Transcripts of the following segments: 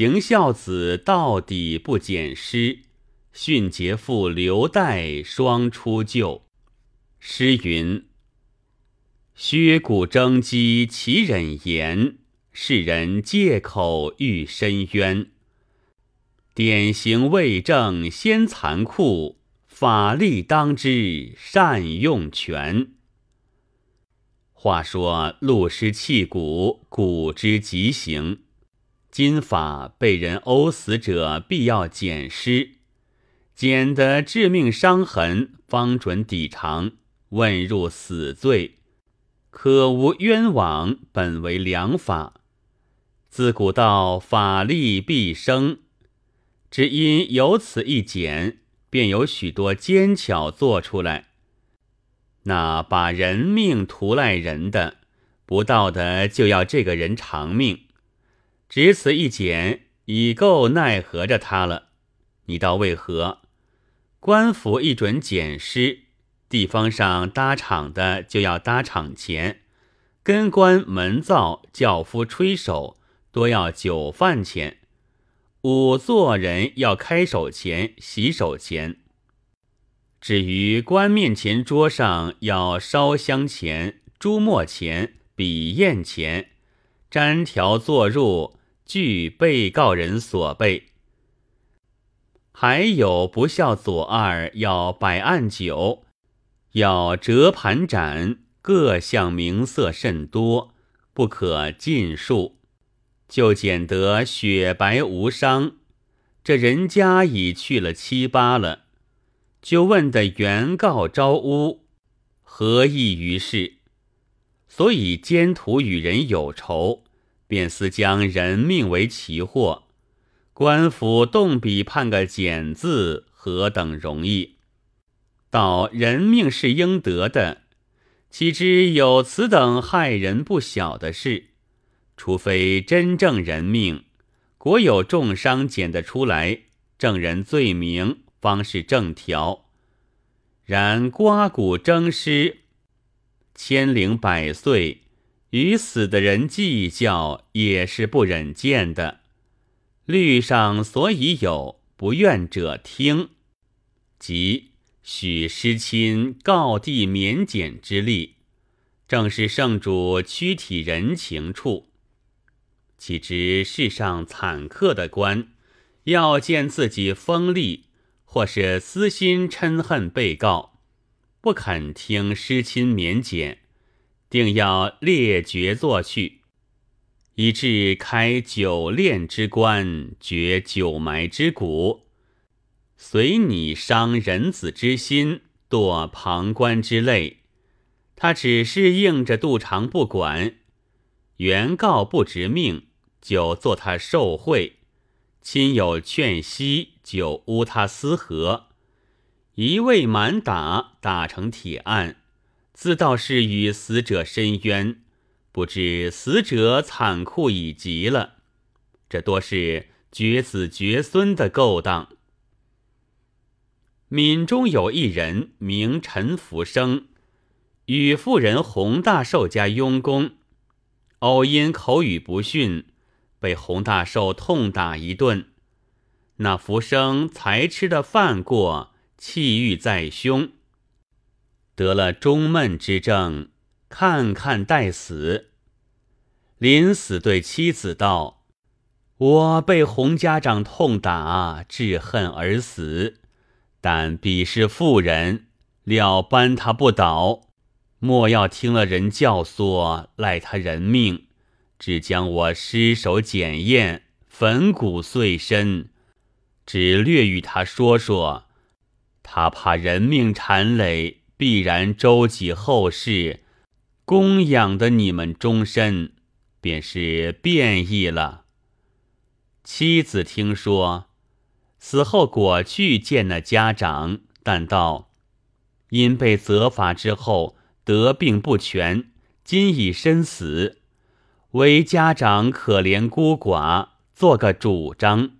行孝子到底不减诗，训节父留待双出厩。诗云：“削骨征鸡其忍言，世人借口欲深渊。典型未正先残酷，法力当之善用权。”话说陆师弃骨，骨之极刑。今法被人殴死者，必要捡尸，捡得致命伤痕，方准抵偿，问入死罪，可无冤枉，本为良法。自古道法力必生，只因有此一捡，便有许多奸巧做出来。那把人命图赖人的，不道德就要这个人偿命，只此一捡，已够奈何着他了。你道为何？官府一准捡尸，地方上搭场的就要搭场钱，跟官门灶轿夫吹手多要酒饭钱，五做人要开手钱、洗手钱。至于官面前桌上要烧香钱、朱墨钱、笔砚钱，粘条作入，据被告人所备。还有不孝左二要摆案酒，要折盘盏，各项名色甚多，不可尽数。就捡得雪白无伤，这人家已去了七八了。就问的原告招乌，何意于事？所以奸徒与人有仇，便思将人命为奇祸。官府动笔判个简字，何等容易？道人命是应得的，岂知有此等害人不小的事？除非真正人命，国有重伤检得出来，证人罪名。方是正条，然刮骨征尸，千灵百岁，与死的人计较也是不忍见的。律上所以有不愿者听，即许师亲告地免检之力，正是圣主躯体人情处。岂知世上惨刻的官，要见自己锋利。或是私心嗔恨被告，不肯听失亲免检，定要列绝作序，以致开九炼之棺，掘九埋之骨，随你伤人子之心，堕旁观之泪。他只是应着杜长不管，原告不执命，就做他受贿。亲友劝息，就诬他私合，一味满打，打成铁案，自道是与死者申冤，不知死者惨酷已极了。这多是绝子绝孙的勾当。闽中有一人名陈福生，与妇人洪大寿家佣工，偶因口语不逊。被洪大寿痛打一顿，那福生才吃的饭过，气郁在胸，得了中闷之症，看看待死。临死对妻子道：“我被洪家长痛打，致恨而死，但彼是妇人，料扳他不倒，莫要听了人教唆，赖他人命。”只将我尸首检验，粉骨碎身，只略与他说说。他怕人命缠累，必然周济后世，供养的你们终身，便是变异了。妻子听说，死后果去见那家长，但道因被责罚之后得病不全，今已身死。为家长可怜孤寡，做个主张。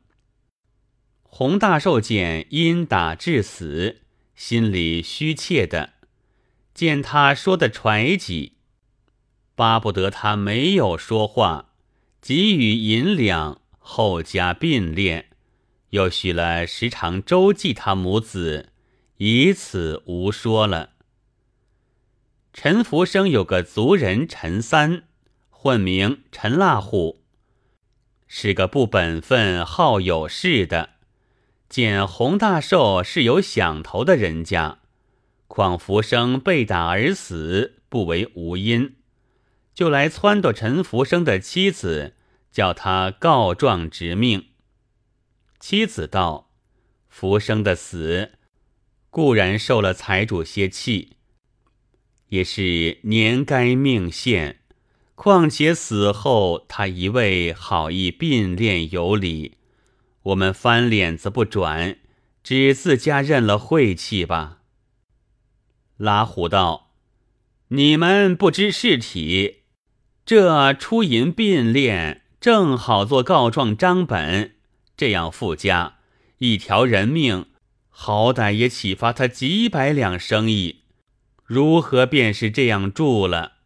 洪大寿见因打致死，心里虚怯的，见他说的揣己，巴不得他没有说话，给予银两，后加并列，又许了时常周济他母子，以此无说了。陈福生有个族人陈三，混名陈辣虎，是个不本分、好有事的。见洪大寿是有响头的人家，况福生被打而死，不为无因，就来撺掇陈福生的妻子。叫他告状执命。妻子道：“福生的死固然受了财主些气，也是年该命限。况且死后他一味好意并练有礼，我们翻脸子不转，只自家认了晦气吧。”拉虎道：“你们不知事体，这出银并列。”正好做告状章本，这样附加一条人命，好歹也启发他几百两生意。如何便是这样住了？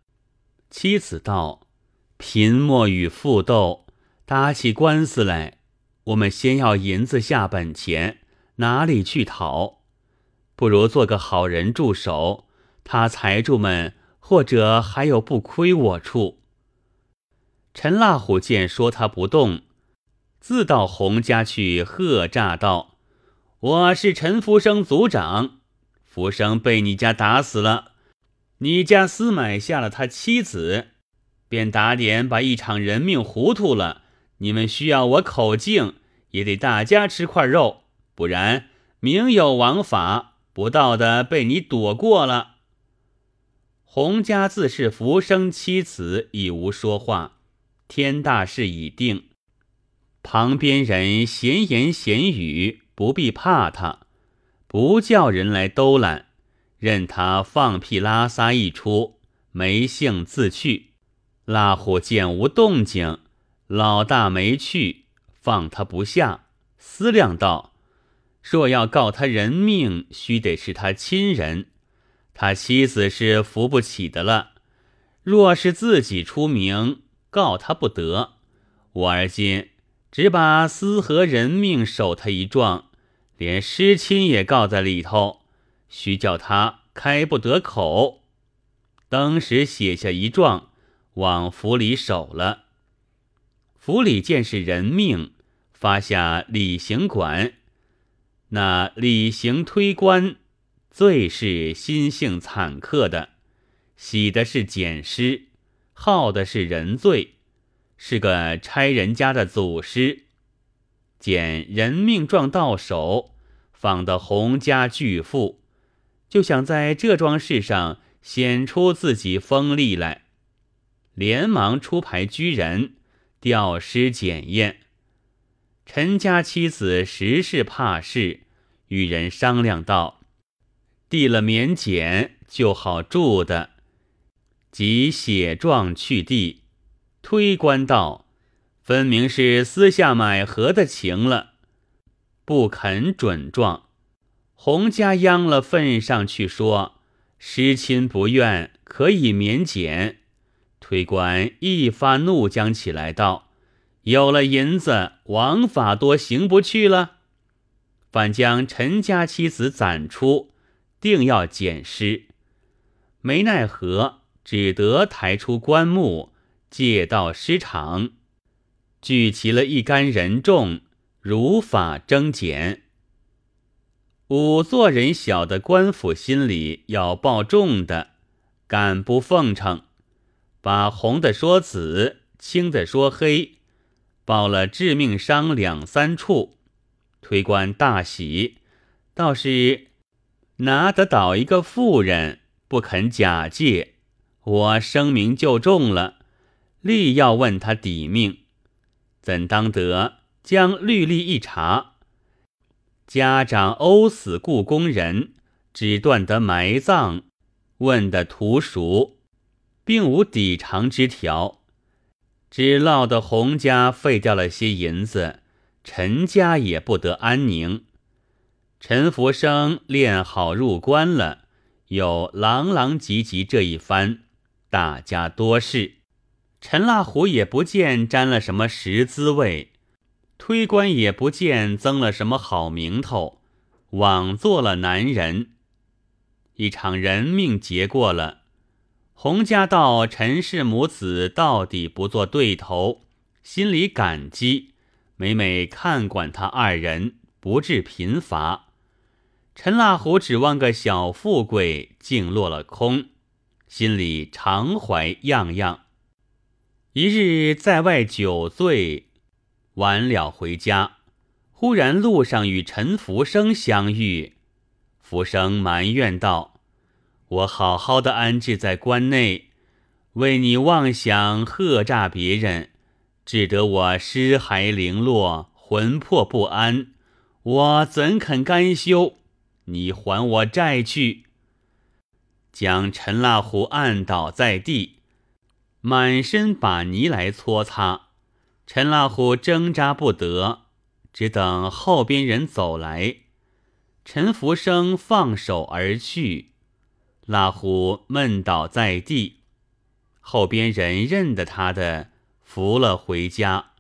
妻子道：“贫莫与富斗，打起官司来，我们先要银子下本钱，哪里去讨？不如做个好人助手，他财主们或者还有不亏我处。”陈辣虎见说他不动，自到洪家去喝诈道：“我是陈福生族长，福生被你家打死了，你家私买下了他妻子，便打点把一场人命糊涂了。你们需要我口径，也得大家吃块肉，不然明有王法，不到的被你躲过了。”洪家自是福生妻子，已无说话。天大事已定，旁边人闲言闲语，不必怕他，不叫人来兜揽，任他放屁拉撒一出，没性自去。拉虎见无动静，老大没去，放他不下，思量道：若要告他人命，须得是他亲人，他妻子是扶不起的了。若是自己出名。告他不得，我而今只把私和人命守他一状，连失亲也告在里头，须叫他开不得口。当时写下一状，往府里守了。府里见是人命，发下礼刑管。那礼刑推官，最是心性惨刻的，喜的是捡尸。好的是人罪，是个差人家的祖师，捡人命状到手，访得洪家巨富，就想在这桩事上显出自己锋利来，连忙出牌居人，吊尸检验。陈家妻子实是怕事，与人商量道：“递了免检就好住的。”即写状去递，推官道，分明是私下买合的情了，不肯准状。洪家央了份上去说，失亲不愿，可以免检。推官一发怒将起来道：“有了银子，王法多行不去了，反将陈家妻子攒出，定要检尸。没奈何。”只得抬出棺木，借到尸场，聚齐了一干人众，如法征检。五座人小的官府心里要报重的，敢不奉承？把红的说紫，青的说黑，报了致命伤两三处，推官大喜，倒是拿得倒一个妇人，不肯假借。我声名就重了，力要问他抵命，怎当得将律例一查，家长殴死故宫人，只断得埋葬，问的图熟，并无抵偿之条，只落得洪家废掉了些银子，陈家也不得安宁。陈福生练好入关了，有狼狼藉藉这一番。大家多事，陈腊虎也不见沾了什么实滋味，推官也不见增了什么好名头，枉做了男人。一场人命结过了，洪家道陈氏母子到底不做对头，心里感激，每每看管他二人，不致贫乏。陈腊虎指望个小富贵，竟落了空，心里常怀样样。一日在外酒醉，晚了回家，忽然路上与陈福生相遇。福生埋怨道：“我好好的安置在关内，为你妄想吓诈别人，致得我尸骸零落，魂魄不安，我怎肯甘休？你还我债去！”将陈腊虎按倒在地。满身把泥来搓擦，陈老虎挣扎不得，只等后边人走来。陈福生放手而去，拉虎闷倒在地。后边人认得他的，扶了回家。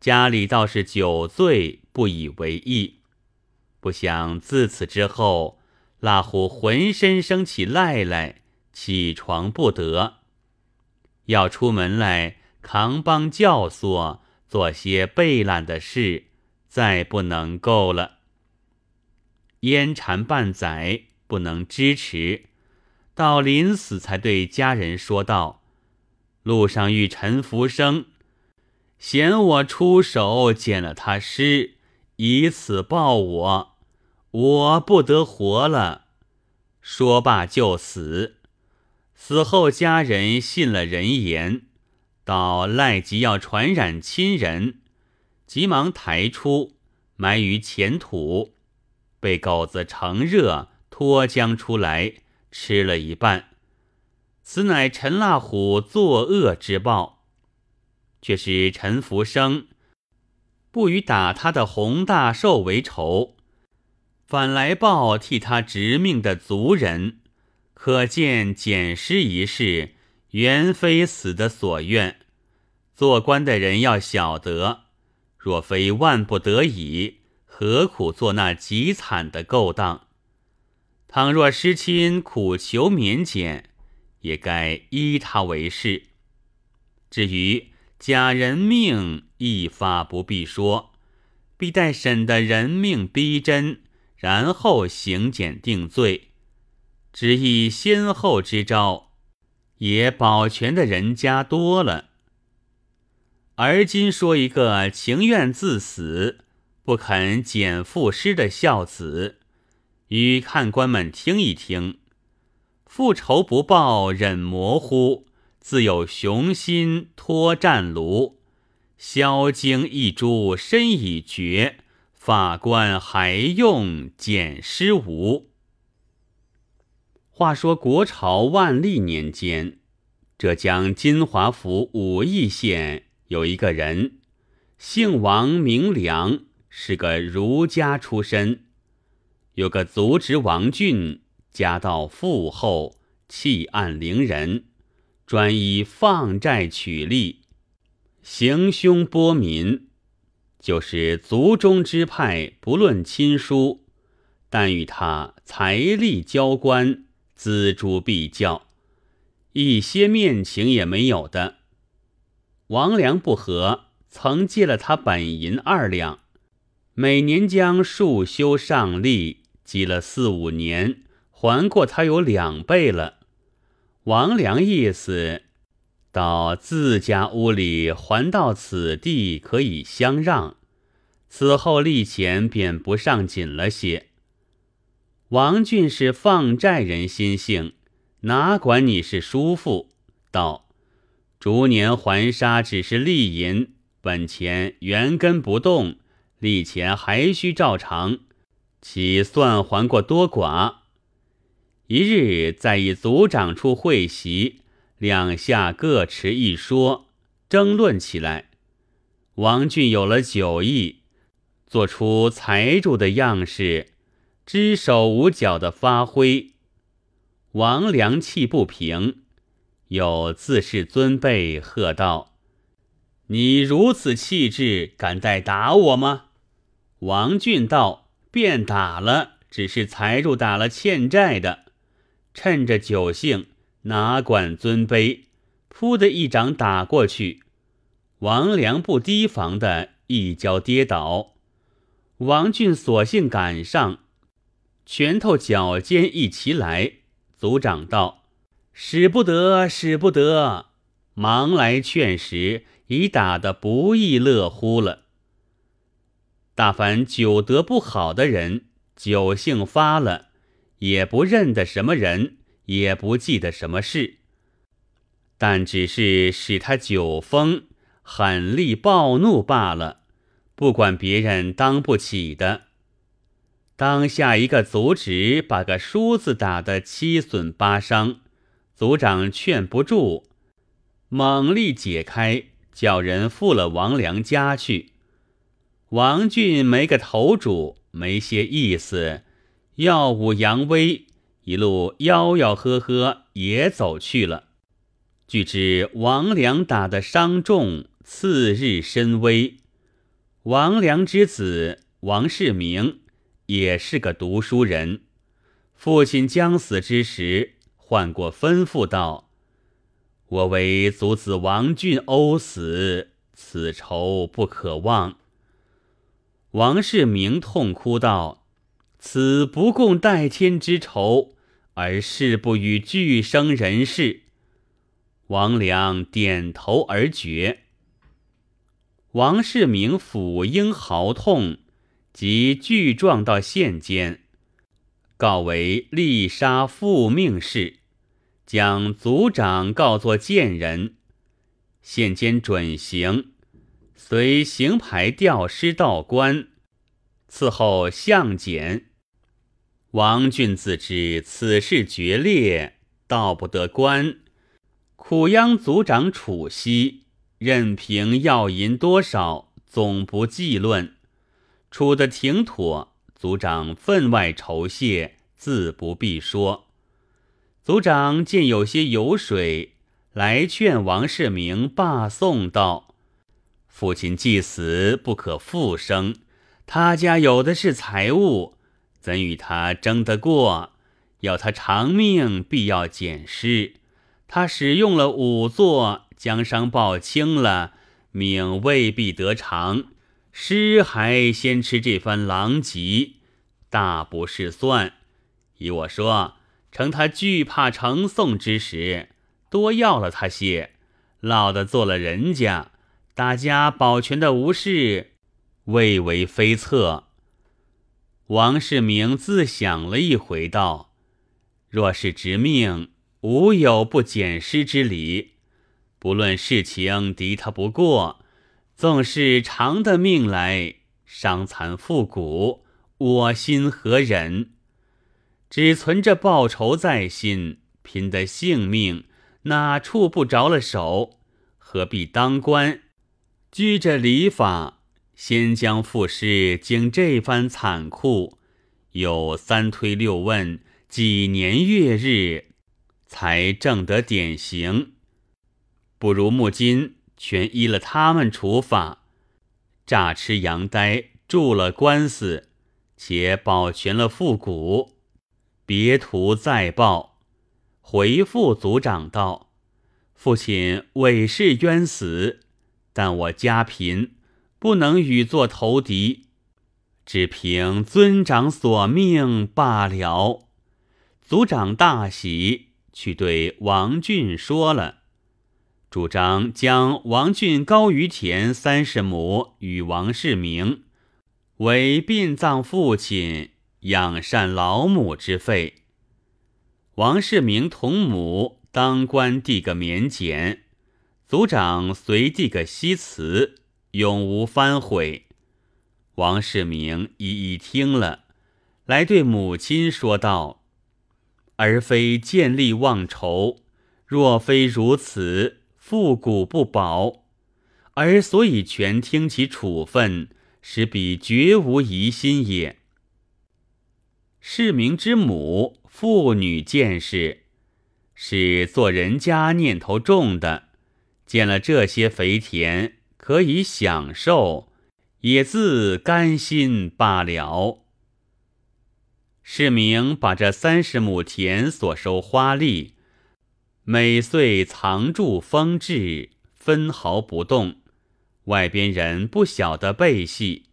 家里倒是酒醉，不以为意。不想自此之后，拉虎浑身生起赖来，起床不得。要出门来扛帮教唆，做些背懒的事，再不能够了。烟缠半载，不能支持，到临死才对家人说道：“路上遇陈福生，嫌我出手捡了他尸，以此报我，我不得活了。”说罢就死。死后，家人信了人言，到赖吉要传染亲人，急忙抬出埋于前土，被狗子乘热脱浆出来，吃了一半。此乃陈辣虎作恶之报，却是陈福生不与打他的洪大寿为仇，反来报替他执命的族人。可见捡尸一事，原非死的所愿。做官的人要晓得，若非万不得已，何苦做那极惨的勾当？倘若失亲苦求免减，也该依他为是。至于假人命，一发不必说，必待审的人命逼真，然后刑检定罪。只以先后之招，也保全的人家多了。而今说一个情愿自死，不肯减赋诗的孝子，与看官们听一听。复仇不报，忍模糊，自有雄心托战炉。萧经一株身已绝，法官还用减尸无？话说国朝万历年间，浙江金华府武义县有一个人，姓王名良，是个儒家出身。有个族侄王俊，家道富厚，弃暗凌人，专以放债取利，行凶剥民。就是族中之派，不论亲疏，但与他财力交关。锱铢必较，一些面情也没有的。王良不和，曾借了他本银二两，每年将数修上利，积了四五年，还过他有两倍了。王良意思，到自家屋里还到此地可以相让，此后利钱便不上紧了些。王俊是放债人心性，哪管你是叔父？道逐年还杀只是利银，本钱原根不动，利钱还需照常，岂算还过多寡？一日在以族长处会席，两下各持一说，争论起来。王俊有了酒意，做出财主的样式。只手无脚的发挥，王良气不平，又自恃尊卑，喝道：“你如此气质，敢待打我吗？”王俊道：“便打了，只是财主打了欠债的。趁着酒兴，哪管尊卑，扑的一掌打过去。王良不提防的一跤跌倒，王俊索性赶上，拳头脚尖一齐来。族长道：“使不得，使不得！”忙来劝时，已打得不亦乐乎了。大凡酒德不好的人，酒性发了，也不认得什么人，也不记得什么事，但只是使他酒疯。狠厉暴怒罢了，不管别人当不起的。当下一个族侄把个梳子打得七损八伤，族长劝不住，猛力解开，叫人付了王良家去。王俊没个头主，没些意思，耀武扬威，一路吆吆喝喝也走去了。据知王良打的伤重。次日身危，王良之子王世明也是个读书人。父亲将死之时，唤过吩咐道：“我为祖子王俊殴死，此仇不可忘。”王世明痛哭道：“此不共戴天之仇，而誓不与俱生人世。”王良点头而绝。王世明抚膺嚎痛，即具状到县间，告为立杀复命事，将族长告作贱人。县监准行，随行牌吊师道官，伺候相检。王俊自知此事决裂，到不得官，苦央族长处息。任凭要银多少，总不计论。处得挺妥，族长分外酬谢，自不必说。族长见有些油水，来劝王世明罢送道：“父亲既死，不可复生。他家有的是财物，怎与他争得过？要他长命，必要减尸。他使用了仵作。”将伤报轻了，命未必得偿。尸还先吃这番狼藉，大不是算。依我说，趁他惧怕呈送之时，多要了他些，落得做了人家，大家保全的无事，未为非策。王世明自想了一回，道：“若是执命，无有不减失之理。”不论事情敌他不过，纵是长的命来伤残复骨，我心何忍？只存着报仇在心，拼得性命，哪处不着了手？何必当官？拘着礼法，先将赋诗经这番惨酷，有三推六问，几年月日，才正得典型。不如木金全依了他们处法，诈吃羊呆，住了官司，且保全了复古，别图再报。回复族长道：“父亲委是冤死，但我家贫，不能与作投敌，只凭尊长所命罢了。”族长大喜，去对王俊说了。主张将王俊高于田三十亩与王世明，为殡葬父亲、养善老母之费。王世明同母当官递个免检，族长随递个西辞，永无反悔。王世明一一听了，来对母亲说道：“儿非见利忘仇，若非如此。”复古不保，而所以全听其处分，使彼绝无疑心也。世明之母妇女见识，是做人家念头重的，见了这些肥田，可以享受，也自甘心罢了。市民把这三十亩田所收花粒，每岁藏住封置，分毫不动。外边人不晓得背细，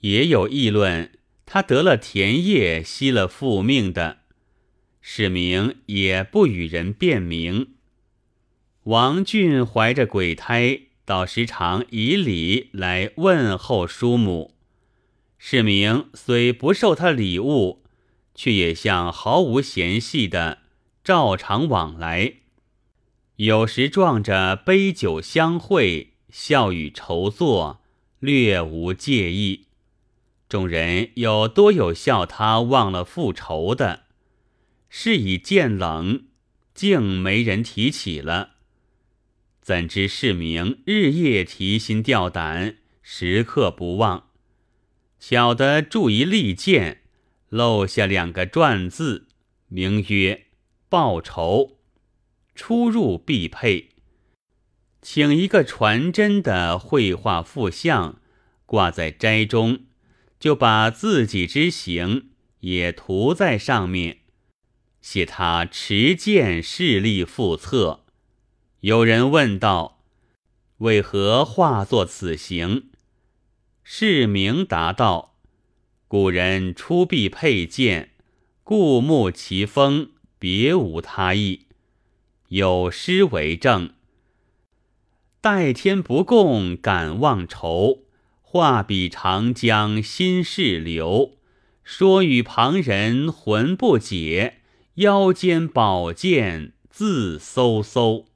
也有议论他得了田业，吸了父命的。市民也不与人辩明。王俊怀着鬼胎，倒时常以礼来问候叔母。世民虽不受他礼物，却也像毫无嫌隙的照常往来，有时撞着杯酒相会。笑语愁作，略无介意。众人有多有笑他忘了复仇的，是以渐冷，竟没人提起了。怎知市民日夜提心吊胆，时刻不忘。巧得铸一利剑，漏下两个篆字，名曰“报仇”，出入必配。请一个传真的绘画复像挂在斋中，就把自己之行也涂在上面，写他持剑势力复册。有人问道：“为何化作此形？”释明答道：“古人出必佩剑，故慕其风，别无他意。有诗为证。”待天不共敢忘仇，画笔长江心事流。说与旁人浑不解，腰间宝剑自飕飕。